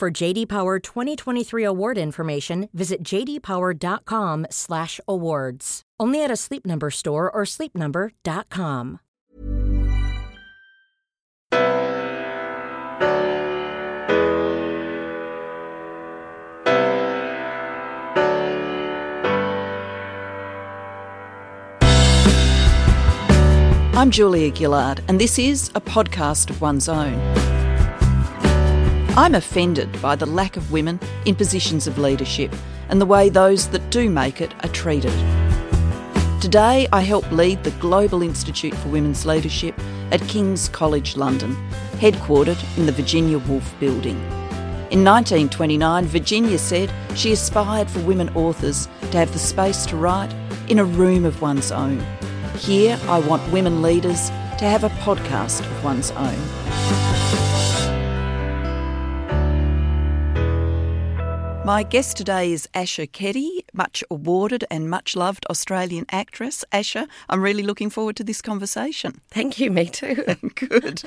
For JD Power 2023 award information, visit jdpower.com/awards. Only at a Sleep Number store or sleepnumber.com. I'm Julia Gillard, and this is a podcast of one's own. I'm offended by the lack of women in positions of leadership and the way those that do make it are treated. Today, I help lead the Global Institute for Women's Leadership at King's College London, headquartered in the Virginia Woolf Building. In 1929, Virginia said she aspired for women authors to have the space to write in a room of one's own. Here, I want women leaders to have a podcast of one's own. My guest today is Asher Keddie, much awarded and much loved Australian actress. Asher, I'm really looking forward to this conversation. Thank you, me too. Good.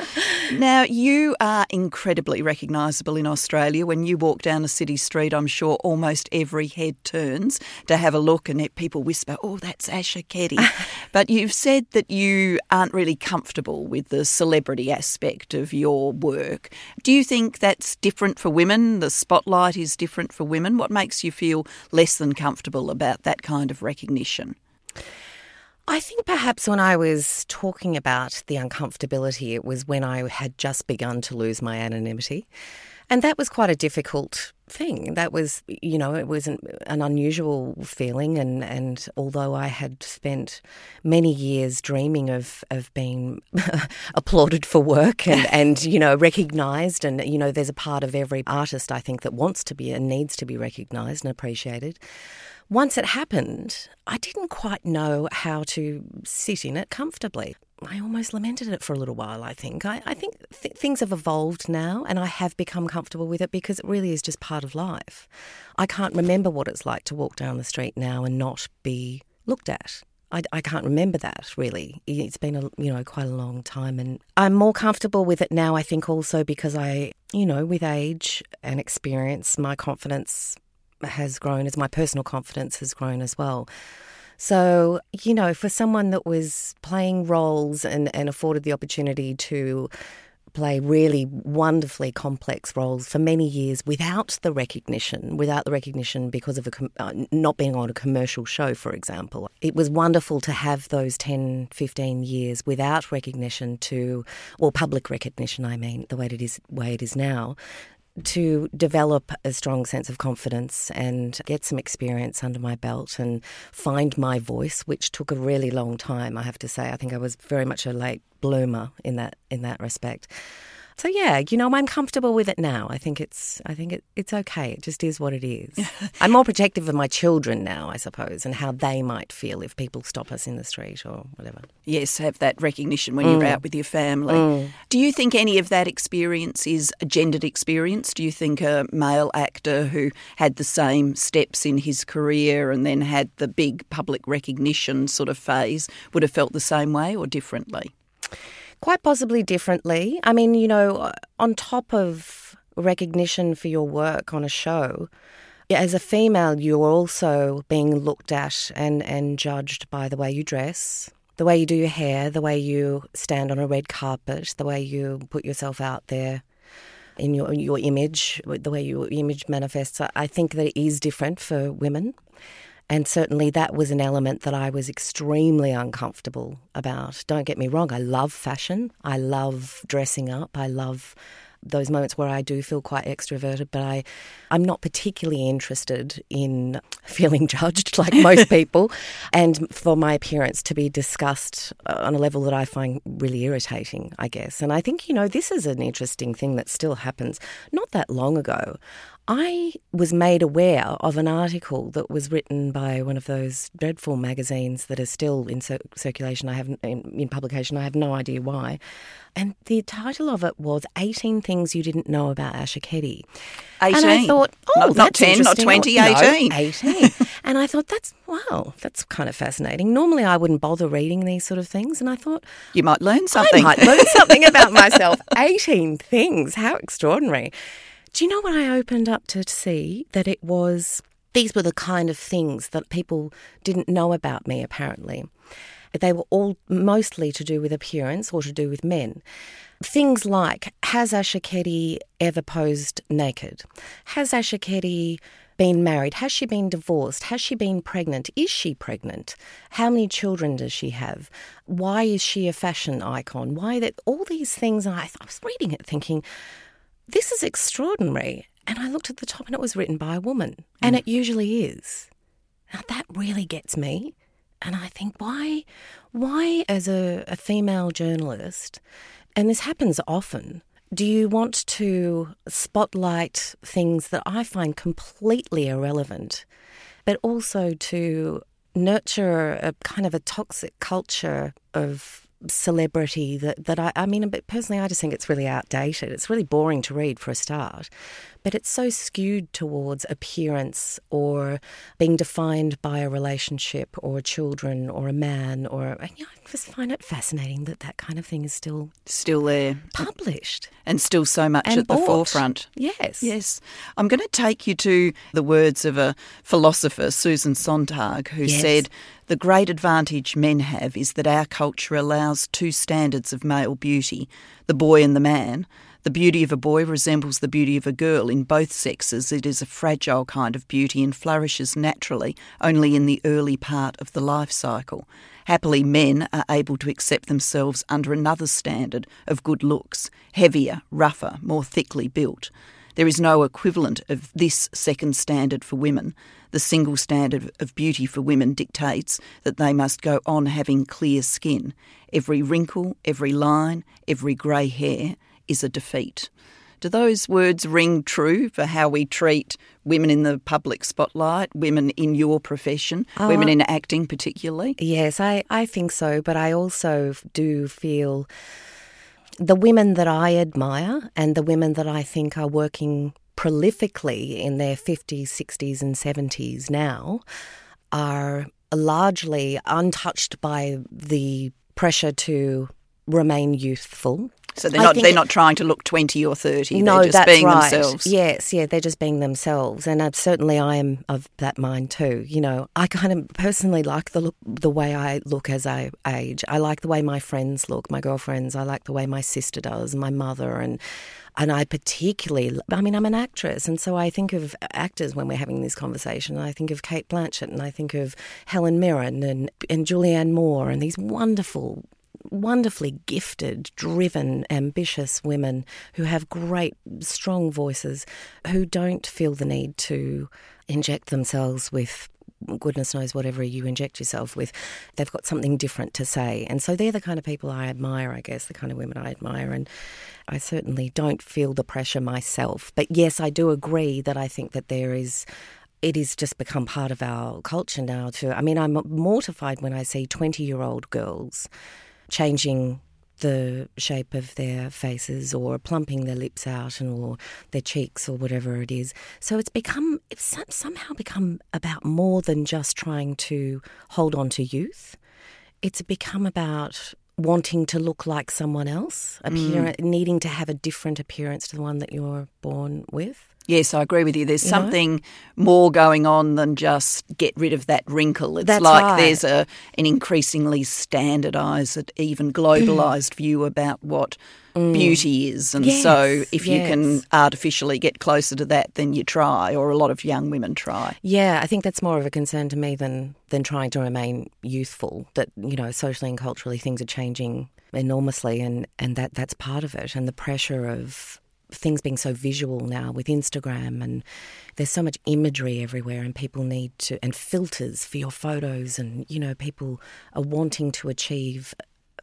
Now, you are incredibly recognisable in Australia. When you walk down a city street, I'm sure almost every head turns to have a look and people whisper, oh, that's Asher Keddie. but you've said that you aren't really comfortable with the celebrity aspect of your work. Do you think that's different for women? The spotlight is different for women? What makes you feel less than comfortable about that kind of recognition? I think perhaps when I was talking about the uncomfortability, it was when I had just begun to lose my anonymity. And that was quite a difficult thing. That was, you know, it was an, an, unusual feeling. And, and although I had spent many years dreaming of, of being applauded for work and, and, you know, recognised, and, you know, there's a part of every artist, I think, that wants to be and needs to be recognised and appreciated once it happened, I didn't quite know how to sit in it comfortably. I almost lamented it for a little while, I think. I, I think th- things have evolved now and I have become comfortable with it because it really is just part of life. I can't remember what it's like to walk down the street now and not be looked at. I, I can't remember that really. It's been a you know quite a long time, and I'm more comfortable with it now. I think also because I you know with age and experience, my confidence has grown as my personal confidence has grown as well. So, you know, for someone that was playing roles and, and afforded the opportunity to play really wonderfully complex roles for many years without the recognition, without the recognition because of a, uh, not being on a commercial show, for example. It was wonderful to have those 10, 15 years without recognition to, well, public recognition, I mean, the way it is, way it is now, to develop a strong sense of confidence and get some experience under my belt and find my voice, which took a really long time, I have to say. I think I was very much a late bloomer in that in that respect. So yeah, you know, I'm comfortable with it now. I think it's I think it, it's okay. It just is what it is. I'm more protective of my children now, I suppose, and how they might feel if people stop us in the street or whatever. Yes, have that recognition when mm. you're out with your family. Mm. Do you think any of that experience is a gendered experience? Do you think a male actor who had the same steps in his career and then had the big public recognition sort of phase would have felt the same way or differently? Quite possibly differently. I mean, you know, on top of recognition for your work on a show, as a female, you're also being looked at and, and judged by the way you dress, the way you do your hair, the way you stand on a red carpet, the way you put yourself out there in your your image, the way your image manifests. I think that it is different for women. And certainly that was an element that I was extremely uncomfortable about. Don't get me wrong, I love fashion. I love dressing up. I love those moments where I do feel quite extroverted, but I, I'm not particularly interested in feeling judged like most people, and for my appearance to be discussed uh, on a level that I find really irritating, I guess. And I think, you know, this is an interesting thing that still happens. Not that long ago, I was made aware of an article that was written by one of those dreadful magazines that are still in cir- circulation. I have in, in publication. I have no idea why. And the title of it was 18 Things You Didn't Know About Asher Keddie. 18. And I thought, oh, not, that's not 10, not interesting. 20, No, 18. 18. and I thought, that's, wow, that's kind of fascinating. Normally I wouldn't bother reading these sort of things. And I thought, You might learn something. I might learn something about myself. 18 things. How extraordinary. Do you know when I opened up to see that it was, these were the kind of things that people didn't know about me, apparently. They were all mostly to do with appearance or to do with men. Things like Has Asher Keddie ever posed naked? Has Asher Keddie been married? Has she been divorced? Has she been pregnant? Is she pregnant? How many children does she have? Why is she a fashion icon? Why that? All these things. I, I was reading it thinking, this is extraordinary. And I looked at the top and it was written by a woman. Mm. And it usually is. Now that really gets me. And I think, why, why as a, a female journalist, and this happens often, do you want to spotlight things that I find completely irrelevant, but also to nurture a kind of a toxic culture of celebrity that, that I, I mean, but personally, I just think it's really outdated. It's really boring to read for a start, but it's so skewed towards appearance or being defined by a relationship or children or a man or, you know, I just find it fascinating that that kind of thing is still Still there. published. And still so much at the forefront. Yes. Yes. I'm going to take you to the words of a philosopher, Susan Sontag, who Yes. said, The great advantage men have is that our culture allows two standards of male beauty the boy and the man. The beauty of a boy resembles the beauty of a girl. In both sexes, it is a fragile kind of beauty and flourishes naturally only in the early part of the life cycle. Happily, men are able to accept themselves under another standard of good looks, heavier, rougher, more thickly built. There is no equivalent of this second standard for women. The single standard of beauty for women dictates that they must go on having clear skin. Every wrinkle, every line, every grey hair is a defeat. Do those words ring true for how we treat women in the public spotlight, women in your profession, uh, women in acting particularly? Yes, I, I think so, but I also do feel the women that I admire and the women that I think are working prolifically in their 50s, 60s, and 70s now are largely untouched by the pressure to remain youthful. So they're I not they're not trying to look twenty or thirty. no, they're just that's being right. themselves. Yes, yeah, they're just being themselves, and uh, certainly I am of that mind too. You know, I kind of personally like the look, the way I look as I age. I like the way my friends look, my girlfriends. I like the way my sister does, my mother, and and I particularly. I mean, I'm an actress, and so I think of actors when we're having this conversation. I think of Cate Blanchett, and I think of Helen Mirren and and Julianne Moore, and these wonderful wonderfully gifted, driven, ambitious women who have great, strong voices, who don't feel the need to inject themselves with goodness knows whatever you inject yourself with. They've got something different to say. And so they're the kind of people I admire, I guess, the kind of women I admire. And I certainly don't feel the pressure myself. But yes, I do agree that I think that there is it has just become part of our culture now to I mean I'm mortified when I see 20 year old girls changing the shape of their faces or plumping their lips out and or their cheeks or whatever it is. So it's become it's somehow become about more than just trying to hold on to youth. It's become about wanting to look like someone else, mm. appear, needing to have a different appearance to the one that you're born with. Yes, I agree with you. There's You know? something more going on than just get rid of that wrinkle. It's That's like right. there's a an increasingly standardised, even globalised view about what beauty is, and so Mm. Yes, if you can artificially get closer to that, then you try, or a lot of young women try. Yeah, I think that's more of a concern to me than than trying to remain youthful. That you know, socially and culturally, things are changing enormously, and and that that's part of it. And the pressure of things being so visual now with Instagram and there's so much imagery everywhere and people need to and filters for your photos and you know people are wanting to achieve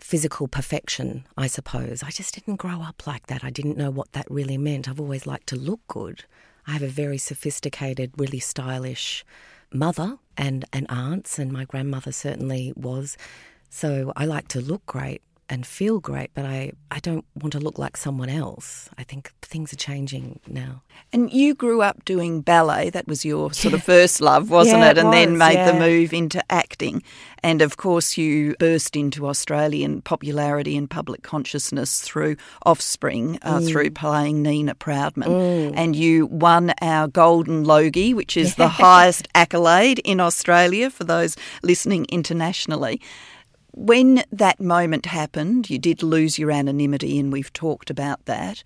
physical perfection, I suppose. I just didn't grow up like that. I didn't know what that really meant. I've always liked to look good. I have a very sophisticated, really stylish mother and, and aunts, and my grandmother certainly was. So I like to look great and feel great, but I, I don't want to look like someone else. I think things are changing now. And you grew up doing ballet. That was your sort of first love, wasn't yeah, it? And was, then made yeah. the move into acting. And of course, you burst into Australian popularity and public consciousness through Offspring, uh, mm. through playing Nina Proudman. Mm. And you won our Golden Logie, which is the highest accolade in Australia for those listening internationally. When that moment happened, you did lose your anonymity, and we've talked about that.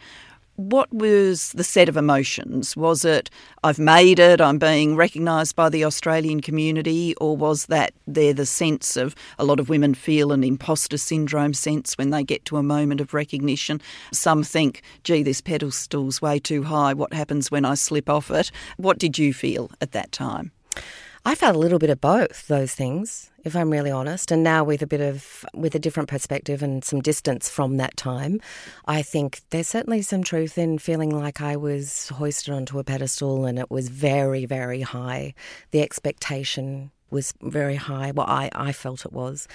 What was the set of emotions? Was it, I've made it, I'm being recognised by the Australian community, or was that there the sense of a lot of women feel an imposter syndrome sense when they get to a moment of recognition? Some think, gee, this pedestal's way too high, what happens when I slip off it? What did you feel at that time? I felt a little bit of both those things, if I'm really honest. And now with a bit of with a different perspective and some distance from that time, I think there's certainly some truth in feeling like I was hoisted onto a pedestal and it was very, very high. The expectation was very high. Well, I, I felt it was.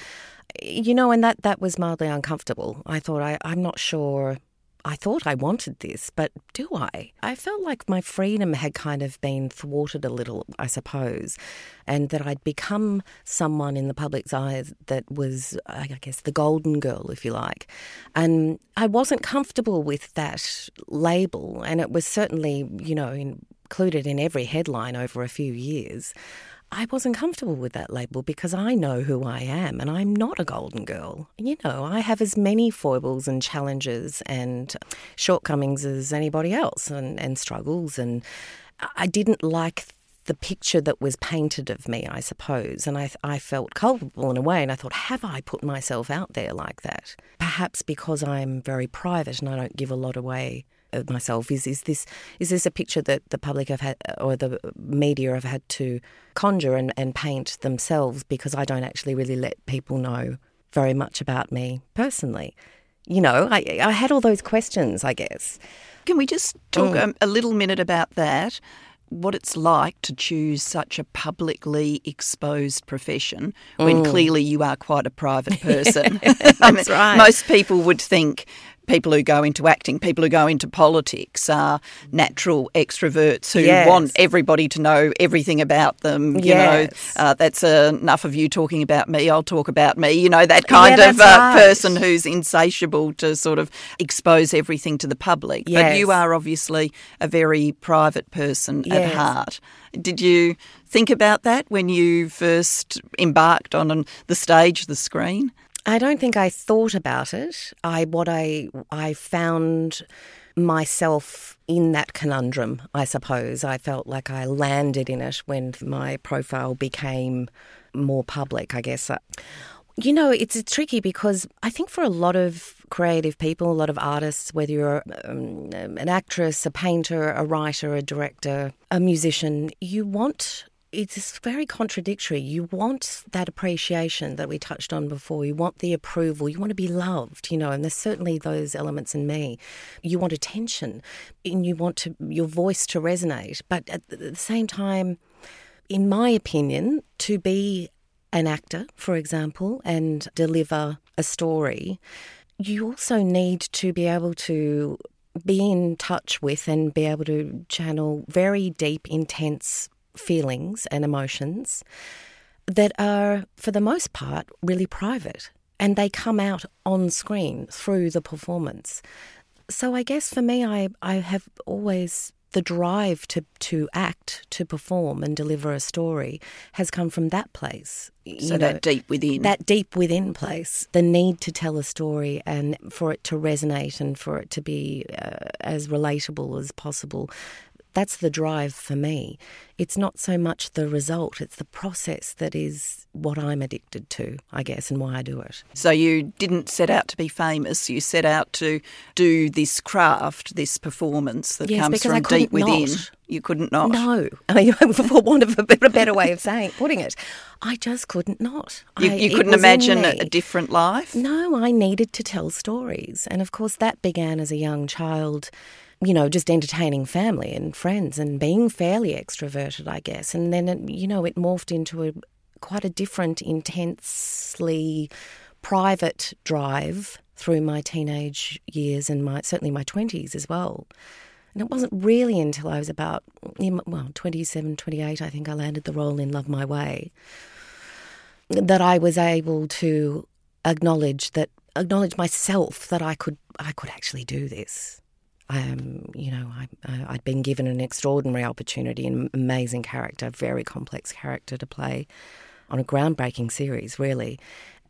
You know, and that, that was mildly uncomfortable. I thought I, I'm not sure I thought I wanted this, but do I? I felt like my freedom had kind of been thwarted a little, I suppose, and that I'd become someone in the public's eyes that was, I guess, the golden girl, if you like. And I wasn't comfortable with that label, and it was certainly, you know, included in every headline over a few years. I wasn't comfortable with that label because I know who I am and I'm not a golden girl. You know, I have as many foibles and challenges and shortcomings as anybody else and, and struggles. And I didn't like the picture that was painted of me, I suppose. And I, I felt culpable in a way. And I thought, have I put myself out there like that? Perhaps because I'm very private and I don't give a lot away myself is is this is this a picture that the public have had or the media have had to conjure and, and paint themselves because I don't actually really let people know very much about me personally. You know, I I had all those questions, I guess. Can we just talk mm. a, a little minute about that? what it's like to choose such a publicly exposed profession when Mm. clearly you are quite a private person. That's right. Most people would think people who go into acting, people who go into politics are natural extroverts who Yes. want everybody to know everything about them. You Yes. know, uh, that's uh, enough of you talking about me, I'll talk about me. You know, that kind Yeah, of uh, right. person who's insatiable to sort of expose everything to the public. But you are obviously a very private person at heart. Did you think about that when you first embarked on an, the stage, the screen? I don't think I thought about it. I what I I found myself in that conundrum, I suppose. I felt like I landed in it when my profile became more public, I guess. You know, it's tricky because I think for a lot of creative people, a lot of artists, whether you're um, an actress, a painter, a writer, a director, a musician, you want it's very contradictory. You want that appreciation that we touched on before. You want the approval. You want to be loved, you know, and there's certainly those elements in me. You want attention and you want to your voice to resonate. But at the same time, in my opinion, to be an actor, for example, and deliver a story, you also need to be able to be in touch with and be able to channel very deep, intense feelings and emotions that are, for the most part, really private. And they come out on screen through the performance. So I guess for me, I, I have always the drive to, to act, to perform and deliver a story has come from that place. You So that deep within. that deep within place, the need to tell a story and for it to resonate and for it to be uh, as relatable as possible. That's the drive for me. It's not so much the result, it's the process that is what I'm addicted to, I guess, and why I do it. So you didn't set out to be famous, you set out to do this craft, this performance that yes, comes from deep within. Not. You couldn't not. No, I mean, for want of a better way of saying putting it, I just couldn't not. You, I, couldn't imagine a different life. No, I needed to tell stories, and of course that began as a young child you know, just entertaining family and friends and being fairly extroverted, I guess. And then, it, you know, it morphed into a quite a different, intensely private drive through my teenage years and my certainly my 20s as well. And it wasn't really until I was about, well, 27, 28, I think I landed the role in Love My Way, that I was able to acknowledge that, acknowledge myself that I could, I could actually do this. Um, you know, I, I'd been given an extraordinary opportunity, an amazing character, very complex character to play on a groundbreaking series, really.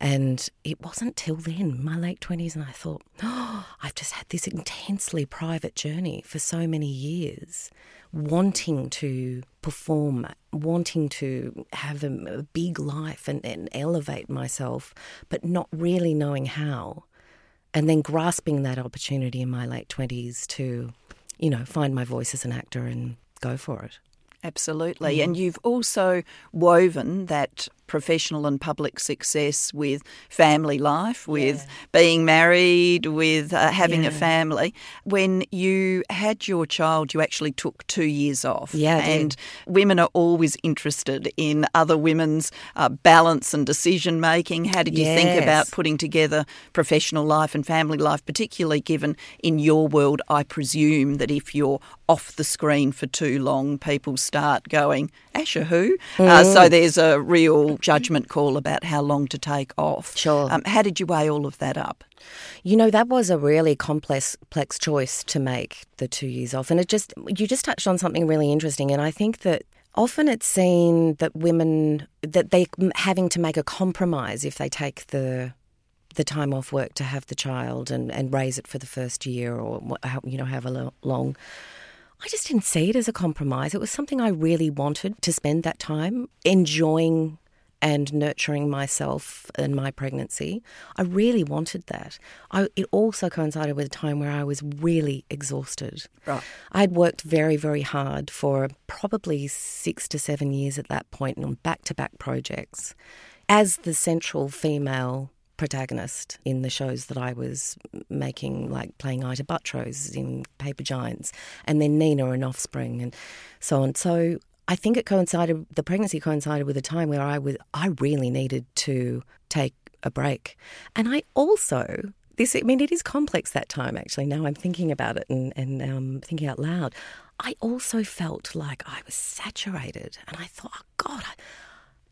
And it wasn't till then, my late 20s, and I thought, oh, I've just had this intensely private journey for so many years, wanting to perform, wanting to have a, a big life and, and elevate myself, but not really knowing how and then grasping that opportunity in my late 20s to, you know, find my voice as an actor and go for it. Absolutely. Mm. And you've also woven that professional and public success with family life, with yeah. being married, with uh, having yeah. a family. When you had your child, you actually took two years off. Yeah, and women are always interested in other women's uh, balance and decision making. How did you yes. think about putting together professional life and family life, particularly given in your world, I presume that if you're off the screen for too long, people start going, Asher, who? Mm. Uh, so mm. there's a real judgment call about how long to take off. Sure. Um, how did you weigh all of that up? You know, that was a really complex, complex choice to make the two years off. And it just, you just touched on something really interesting. And I think that often it's seen that women, that they're having to make a compromise if they take the the time off work to have the child and, and raise it for the first year or you know however long I just didn't see it as a compromise. It was something I really wanted to spend that time enjoying and nurturing myself and my pregnancy. I really wanted that. I, it also coincided with a time where I was really exhausted. Right. I'd worked very, very hard for probably six to seven years at that point on back to back projects as the central female protagonist in the shows that I was making, like playing Ita Buttrose in Paper Giants, and then Nina and Offspring, and so on. So I think it coincided. The pregnancy coincided with a time where I was I really needed to take a break, and I also. This, I mean, it is complex that time, actually. Now I'm thinking about it and, and um, thinking out loud. I also felt like I was saturated. And I thought, oh, God, I,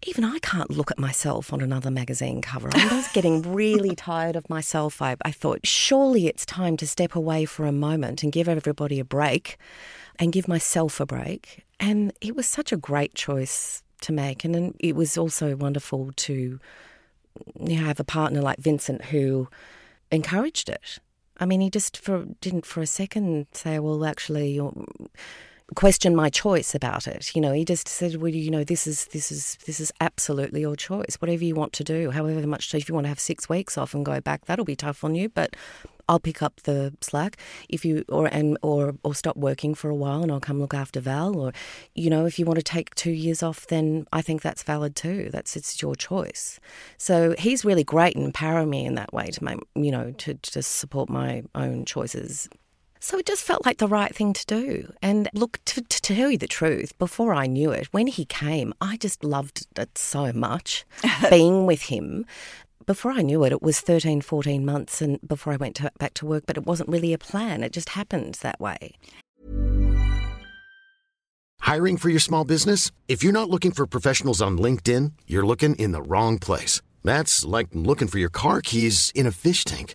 even I can't look at myself on another magazine cover. I was getting really tired of myself. I, I thought, surely it's time to step away for a moment and give everybody a break and give myself a break. And it was such a great choice to make. And it was also wonderful to you know, have a partner like Vincent who encouraged it. I mean, he just for, didn't for a second say, well, actually, question my choice about it. You know, he just said, "Well, you know, this is this is this is absolutely your choice. Whatever you want to do, however much. If you want to have six weeks off and go back, that'll be tough on you, but." I'll pick up the slack if you or and or or stop working for a while and I'll come look after Val or you know if you want to take 2 years off then I think that's valid too that's it's your choice so he's really great in empowering me in that way to make you know to to support my own choices so it just felt like the right thing to do. And look, to, to, tell you the truth, before I knew it, when he came, I just loved it so much being with him. Before I knew it, it was 13, 14 months and before I went to, back to work, but it wasn't really a plan. It just happened that way. Hiring for your small business? If you're not looking for professionals on LinkedIn, you're looking in the wrong place. That's like looking for your car keys in a fish tank.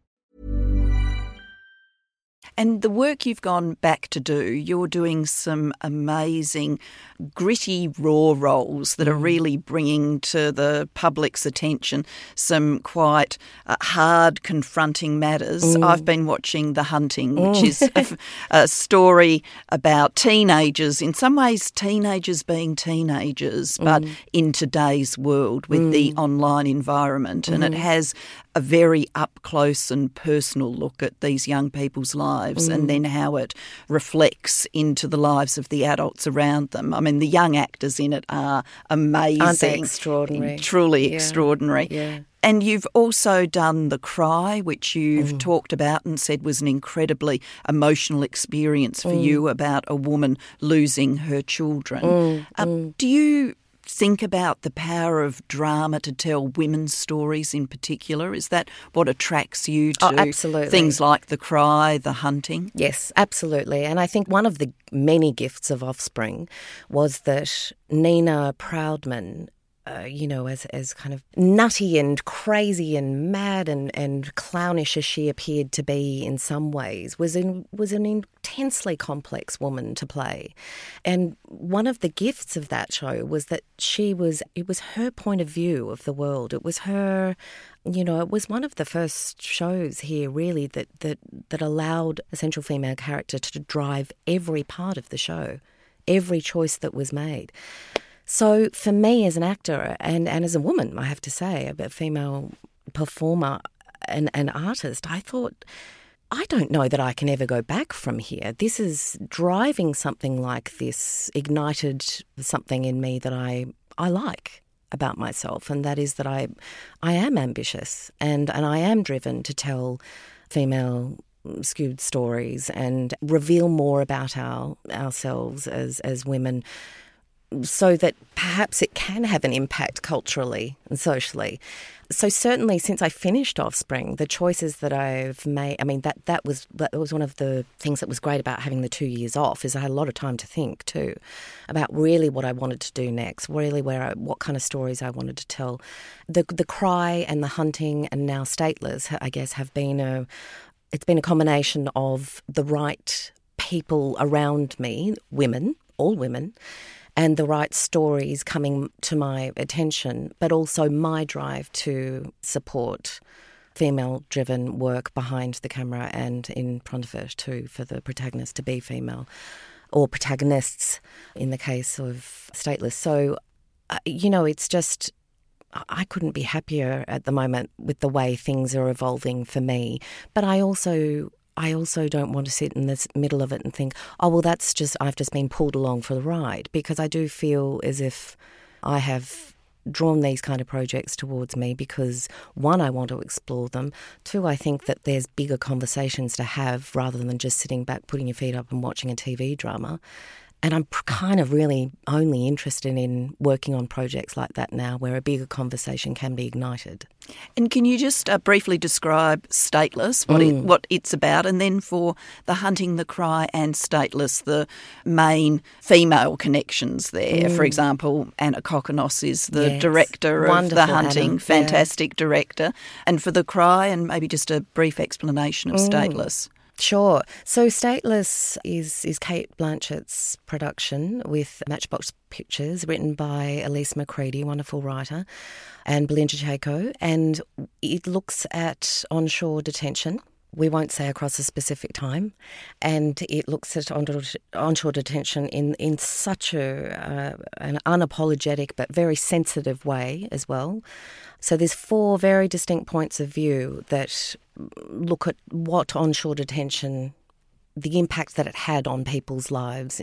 And the work you've gone back to do, you're doing some amazing, gritty, raw roles that are Mm. really bringing to the public's attention some quite uh, hard, confronting matters. Mm. I've been watching The Hunting, which is a story about teenagers, in some ways, teenagers being teenagers, but Mm. in today's world with the online environment. And Mm-hmm. it has a very up close and personal look at these young people's lives Mm. and then how it reflects into the lives of the adults around them. I mean, the young actors in it are amazing. Aren't they extraordinary? Truly Yeah. extraordinary. Yeah. And you've also done The Cry, which you've Mm. talked about and said was an incredibly emotional experience for Mm. you about a woman losing her children. Mm, Uh, Do you think about the power of drama to tell women's stories in particular? Is that what attracts you oh, to Oh, absolutely. things like The Cry, The Hunting? Yes, absolutely. And I think one of the many gifts of Offspring was that Nina Proudman. Uh, you know, as as kind of nutty and crazy and mad and, and clownish as she appeared to be in some ways, was in, was an intensely complex woman to play, and one of the gifts of that show was that she was it was her point of view of the world. It was her you know, it was one of the first shows here really that, that, that allowed a central female character to drive every part of the show, every choice that was made. So for me as an actor and, and as a woman, I have to say, a female performer and, and artist, I thought, I don't know that I can ever go back from here. This is driving something like this, ignited something in me that I, I like about myself, and that is that I, I am ambitious and, and I am driven to tell female skewed stories and reveal more about our ourselves as as women so that perhaps it can have an impact culturally and socially. So certainly since I finished Offspring, the choices that I've made, I mean that that was that was one of the things that was great about having the 2 years off is I had a lot of time to think too about really what I wanted to do next, really where I, what kind of stories I wanted to tell. The the cry and the hunting and now stateless I guess have been a it's been a combination of the right people around me, women, all women, and the right stories coming to my attention, but also my drive to support female driven work behind the camera and in front of it too, for the protagonist to be female or protagonists in the case of Stateless. So, uh, you know, it's just. I couldn't be happier at the moment with the way things are evolving for me. But I also I also don't want to sit in the middle of it and think, oh, well, that's just, I've just been pulled along for the ride because I do feel as if I have drawn these kind of projects towards me because one, I want to explore them. Two, I think that there's bigger conversations to have rather than just sitting back, putting your feet up and watching a TV drama. And I'm kind of really only interested in working on projects like that now where a bigger conversation can be ignited. And can you just uh, briefly describe Stateless, what, it, mm. what it's about, and then for the Hunting the Cry and Stateless, the main female connections there? Mm. For example, Ana Kokkinos is the Yes. director of The Wonderful, Hunting, Anna. Yeah. fantastic director. And for The Cry, and maybe just a brief explanation of mm. Stateless. Sure. So Stateless is is Cate Blanchett's production with Matchbox Pictures, written by Elise McCredie, wonderful writer, and Belinda Chayko, and it looks at onshore detention. We won't say across a specific time, and it looks at onshore onshore detention in in such a uh, an unapologetic but very sensitive way as well. So there's four very distinct points of view that look at what onshore detention, the impact that it had on people's lives,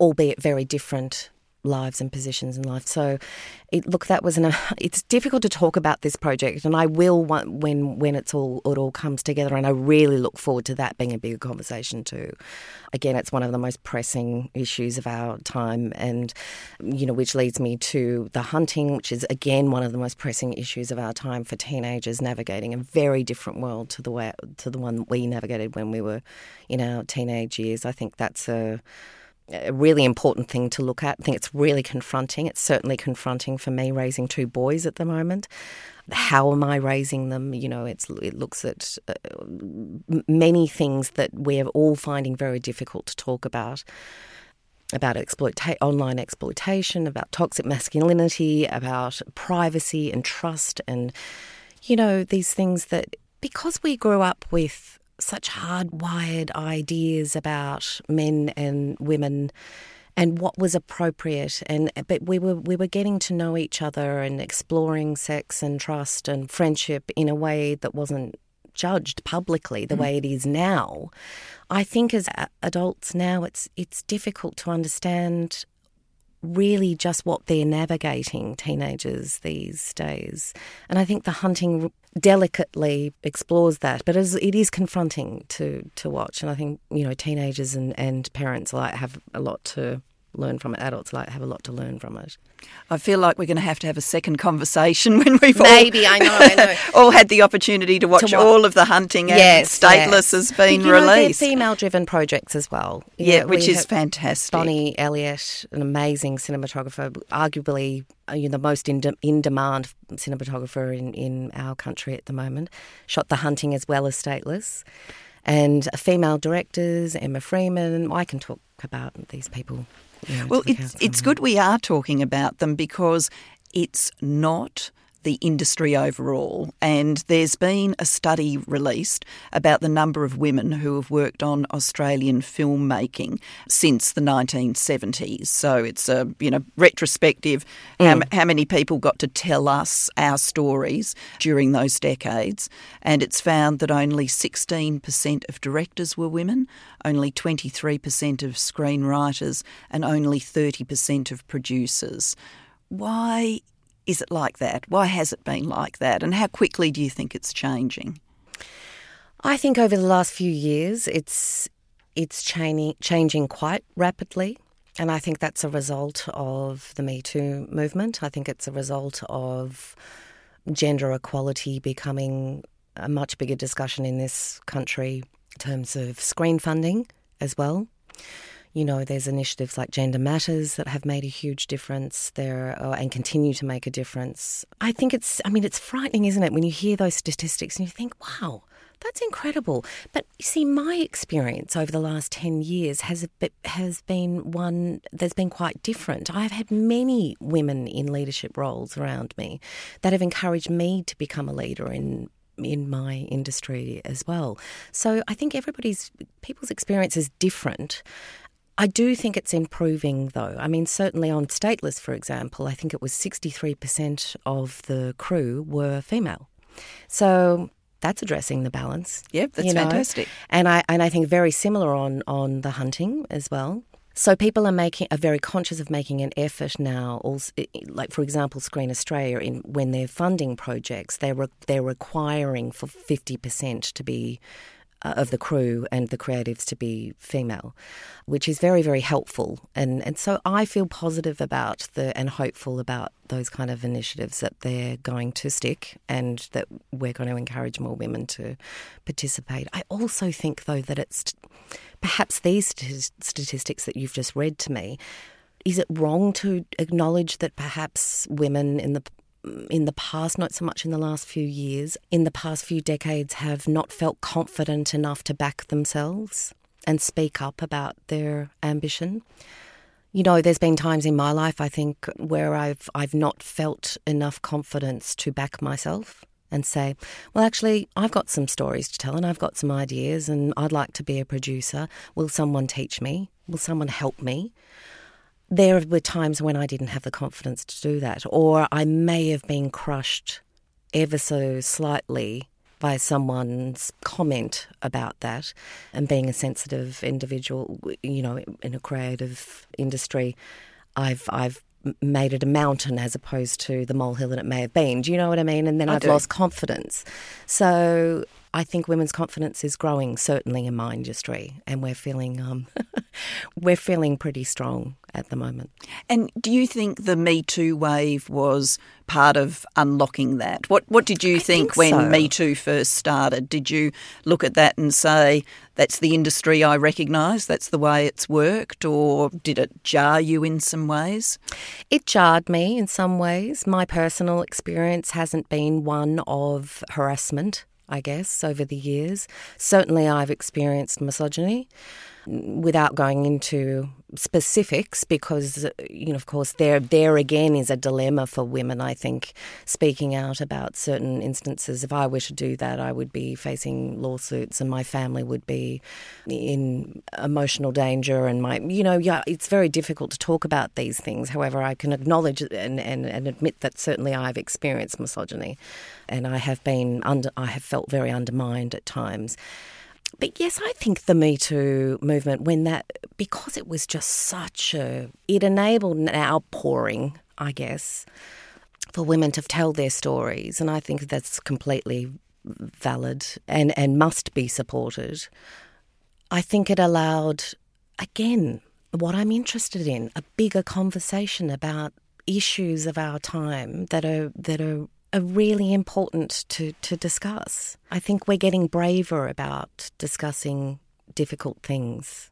albeit very different lives and positions in life. So, it, look, that was an. It's difficult to talk about this project, and I will when when it's all it all comes together, and I really look forward to that being a bigger conversation too. Again, it's one of the most pressing issues of our time, and you know, which leads me to the hunting, which is again one of the most pressing issues of our time for teenagers navigating a very different world to the way to the one we navigated when we were in our teenage years. I think that's a a really important thing to look at. I think it's really confronting. It's certainly confronting for me raising two boys at the moment. How am I raising them? You know, it's it looks at uh, many things that we're all finding very difficult to talk about about exploita- online exploitation, about toxic masculinity, about privacy and trust, and you know these things that because we grew up with such hardwired ideas about men and women and what was appropriate and but we were we were getting to know each other and exploring sex and trust and friendship in a way that wasn't judged publicly the mm. way it is now i think as adults now it's it's difficult to understand really just what they're navigating teenagers these days and i think the hunting delicately explores that, but it is confronting to to watch. And I think you know teenagers and, and parents like have a lot to learn from it. Adults like have a lot to learn from it. I feel like we're going to have to have a second conversation when we've maybe all, I know, I know. all had the opportunity to watch, to watch. all of the hunting and yes, Stateless yes. has been you released. Female-driven projects as well. yeah, which is fantastic. Bonnie Elliott, an amazing cinematographer, arguably uh, you know, the most in, de- in demand cinematographer in, in our country at the moment, shot The Hunting as well as Stateless. And female directors, Emma Freeman. I can talk about these people well, it's, it's good we are talking about them because it's not the industry overall. And there's been a study released about the number of women who have worked on Australian filmmaking since the 1970s. So it's a you know retrospective mm. how, how many people got to tell us our stories during those decades. And it's found that only 16% of directors were women, only 23% of screenwriters, and only 30% of producers. Why is it like that? Why has it been like that? And how quickly do you think it's changing? I think over the last few years, it's it's changing changing quite rapidly. And I think that's a result of the Me Too movement. I think it's a result of gender equality becoming a much bigger discussion in this country in terms of screen funding as well. You know, there's initiatives like Gender Matters that have made a huge difference there uh, and continue to make a difference. I think it's, I mean, it's frightening, isn't it, when you hear those statistics and you think, wow, that's incredible. But you see, my experience over the last 10 years has, has been one that's been quite different. I've had many women in leadership roles around me that have encouraged me to become a leader in in my industry as well. So I think everybody's people's experience is different. I do think it's improving, though. I mean, certainly on Stateless, for example, I think it was 63% of the crew were female. So that's addressing the balance. Yep, that's you know? fantastic. And I and I think very similar on on the hunting as well. So people are making are very conscious of making an effort now. Also, like for example, Screen Australia, in when they're funding projects, they're re, they're requiring for fifty percent to be uh, of the crew and the creatives to be female, which is very, very helpful. And, and so I feel positive about the and hopeful about those kind of initiatives that they're going to stick and that we're going to encourage more women to participate. I also think, though, that it's perhaps these statistics that you've just read to me. Is it wrong to acknowledge that perhaps women in the in the past, not so much in the last few years, in the past few decades have not felt confident enough to back themselves and speak up about their ambition. You know, there's been times in my life I think where I've I've not felt enough confidence to back myself and say, well, actually, I've got some stories to tell and I've got some ideas and I'd like to be a producer. Will someone teach me? Will someone help me? There were times when I didn't have the confidence to do that, or I may have been crushed ever so slightly by someone's comment about that. And being a sensitive individual, you know, in a creative industry, I've I've made it a mountain as opposed to the molehill that it may have been. Do you know what I mean? And then I have lost confidence. So I think women's confidence is growing, certainly in my industry, and we're feeling um, we're feeling pretty strong at the moment. And do you think the Me Too wave was part of unlocking that? What What did you I think, think when so. Me Too first started? Did you look at that and say that's the industry I recognise, that's the way it's worked, or did it jar you in some ways? It jarred me in some ways. My personal experience hasn't been one of harassment, I guess, over the years. Certainly, I've experienced misogyny without going into specifics because you know of course there there again is a dilemma for women I think speaking out about certain instances. If I were to do that I would be facing lawsuits and my family would be in emotional danger and my you know yeah it's very difficult to talk about these things. However I can acknowledge and, and, and admit that certainly I've experienced misogyny and I have been under I have felt very undermined at times but yes, I think the Me Too movement, when that, because it was just such a, it enabled an outpouring, I guess, for women to tell their stories. And I think that's completely valid and, and must be supported. I think it allowed, again, what I'm interested in, a bigger conversation about issues of our time that are that are are really important to, to discuss. I think we're getting braver about discussing difficult things,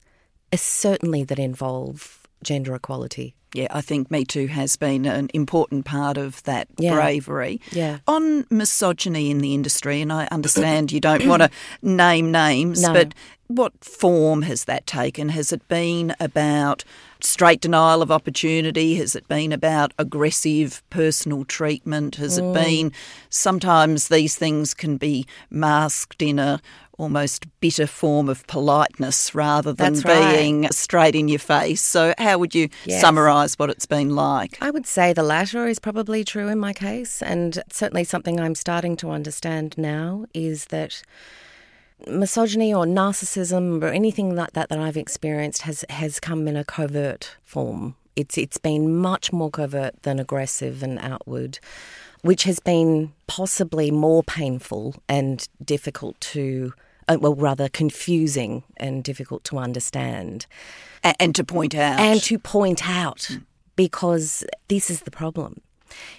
uh, certainly that involve gender equality. Yeah, I think Me Too has been an important part of that Yeah. bravery. Yeah. On misogyny in the industry, and I understand you don't want to name names, No. but what form has that taken? Has it been about straight denial of opportunity? Has it been about aggressive personal treatment? Has Mm. it been sometimes these things can be masked in a almost bitter form of politeness rather than right. being straight in your face. So how would you Yes. summarise what it's been like? I would say the latter is probably true in my case, and certainly something I'm starting to understand now is that misogyny or narcissism or anything like that that I've experienced has has come in a covert form. It's it's been much more covert than aggressive and outward, which has been possibly more painful and difficult to uh, well rather confusing and difficult to understand A- and to point out. and to point out because this is the problem.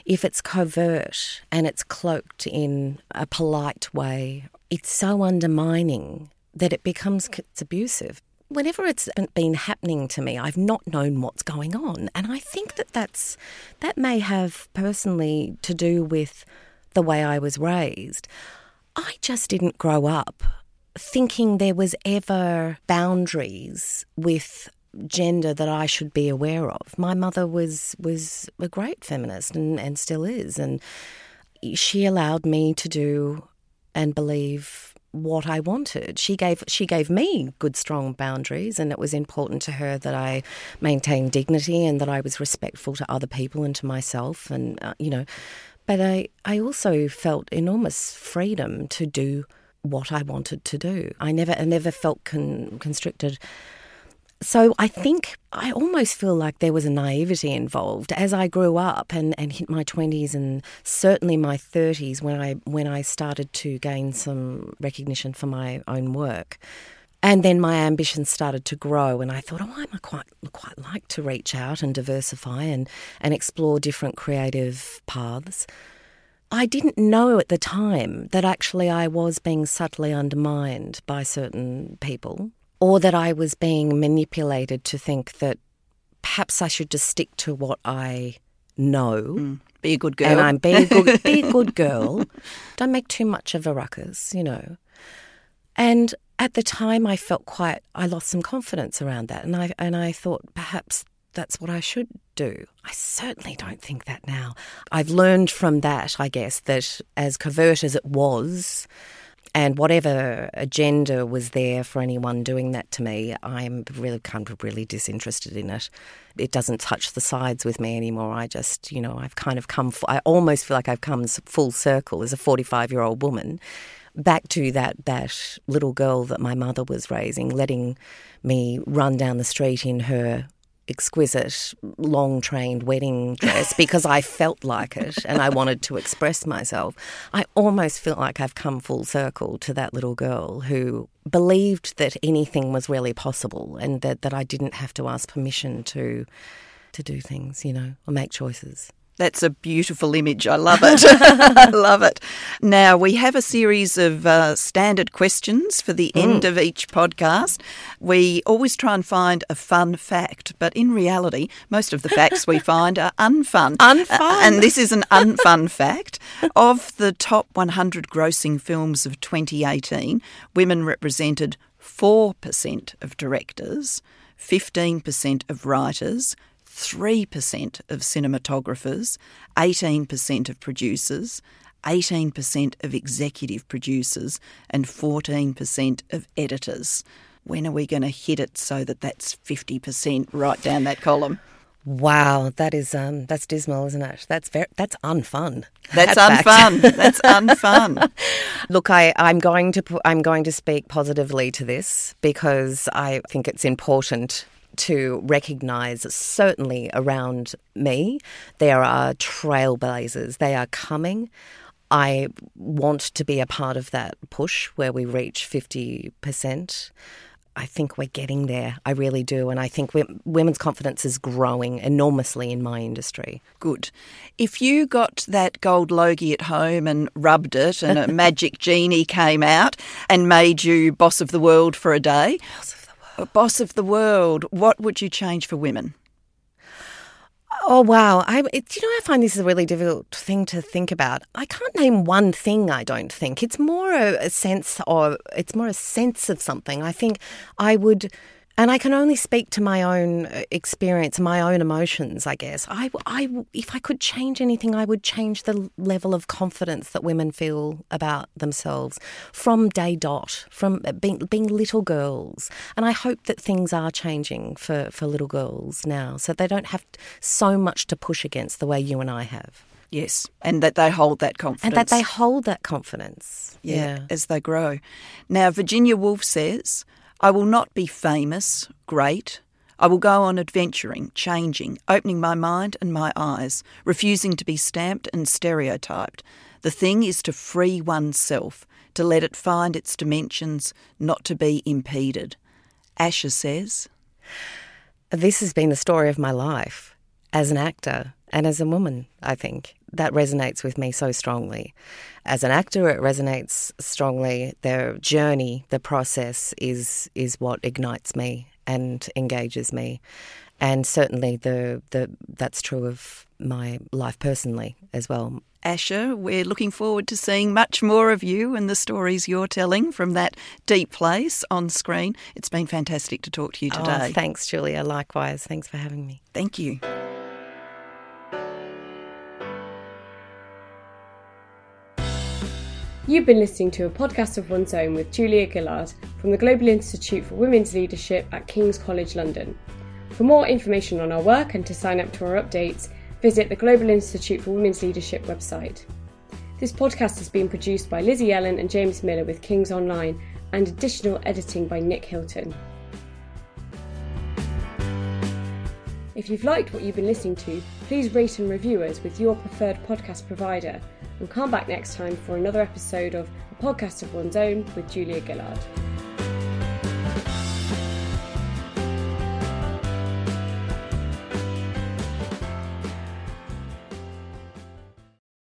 If it's covert and it's cloaked in a polite way, it's so undermining that it becomes it's abusive. Whenever it's been happening to me, I've not known what's going on, and I think that that's that may have personally to do with the way I was raised. I just didn't grow up thinking there was ever boundaries with gender that I should be aware of. My mother was was a great feminist and, and still is and she allowed me to do and believe what I wanted. She gave she gave me good strong boundaries and it was important to her that I maintain dignity and that I was respectful to other people and to myself and uh, you know but I I also felt enormous freedom to do what I wanted to do. I never I never felt con- constricted. So I think I almost feel like there was a naivety involved as I grew up and, and hit my twenties and certainly my thirties when I when I started to gain some recognition for my own work. And then my ambitions started to grow, and I thought, oh, I might quite quite like to reach out and diversify and, and explore different creative paths. I didn't know at the time that actually I was being subtly undermined by certain people, or that I was being manipulated to think that perhaps I should just stick to what I know. Mm. Be a good girl. And I'm be a good, be a good girl. Don't make too much of a ruckus, you know. And at the time, I felt quite. I lost some confidence around that, and I and I thought perhaps that's what I should do. I certainly don't think that now. I've learned from that, I guess, that as covert as it was, and whatever agenda was there for anyone doing that to me, I'm really kind of really disinterested in it. It doesn't touch the sides with me anymore. I just, you know, I've kind of come. I almost feel like I've come full circle as a 45 year old woman back to that that little girl that my mother was raising, letting me run down the street in her exquisite, long trained wedding dress because I felt like it and I wanted to express myself. I almost feel like I've come full circle to that little girl who believed that anything was really possible and that, that I didn't have to ask permission to to do things, you know, or make choices. That's a beautiful image. I love it. I love it. Now, we have a series of uh, standard questions for the mm. end of each podcast. We always try and find a fun fact, but in reality, most of the facts we find are unfun. Unfun. Uh, and this is an unfun fact. Of the top 100 grossing films of 2018, women represented 4% of directors, 15% of writers, 3% of cinematographers, 18% of producers, 18% of executive producers, and 14% of editors. When are we going to hit it so that that's 50% right down that column? Wow, that is um, that's dismal, isn't it? That's very that's unfun. That's that unfun. that's unfun. Look, I I'm going to I'm going to speak positively to this because I think it's important to recognise, certainly around me, there are trailblazers. They are coming. I want to be a part of that push where we reach 50%. I think we're getting there. I really do. And I think women's confidence is growing enormously in my industry. Good. If you got that gold logie at home and rubbed it and a magic genie came out and made you boss of the world for a day, boss of the world, what would you change for women? Oh wow! I it, you know I find this is a really difficult thing to think about. I can't name one thing. I don't think it's more a, a sense or it's more a sense of something. I think I would and I can only speak to my own uh, experience, my own emotions, I guess. I, I, if I could change anything, I would change the level of confidence that women feel about themselves from day dot, from uh, being, being little girls. And I hope that things are changing for, for little girls now, so they don't have so much to push against the way you and I have. Yes, and that they hold that confidence. And that they hold that confidence. Yeah, yeah, as they grow. Now, Virginia Woolf says, I will not be famous, great. I will go on adventuring, changing, opening my mind and my eyes, refusing to be stamped and stereotyped. The thing is to free oneself, to let it find its dimensions, not to be impeded. Asher says, This has been the story of my life as an actor and as a woman, I think that resonates with me so strongly. As an actor, it resonates strongly. The journey, the process is is what ignites me and engages me, and certainly the the that's true of my life personally as well. Asher, we're looking forward to seeing much more of you and the stories you're telling from that deep place on screen. It's been fantastic to talk to you oh, today. Oh, thanks, Julia. Likewise. Thanks for having me. Thank you. You've been listening to a podcast of one's own with Julia Gillard from the Global Institute for Women's Leadership at King's College London. For more information on our work and to sign up to our updates, visit the Global Institute for Women's Leadership website. This podcast has been produced by Lizzie Ellen and James Miller with King's Online and additional editing by Nick Hilton. If you've liked what you've been listening to, please rate and review us with your preferred podcast provider We'll come back next time for another episode of A Podcast of One's Own with Julia Gillard.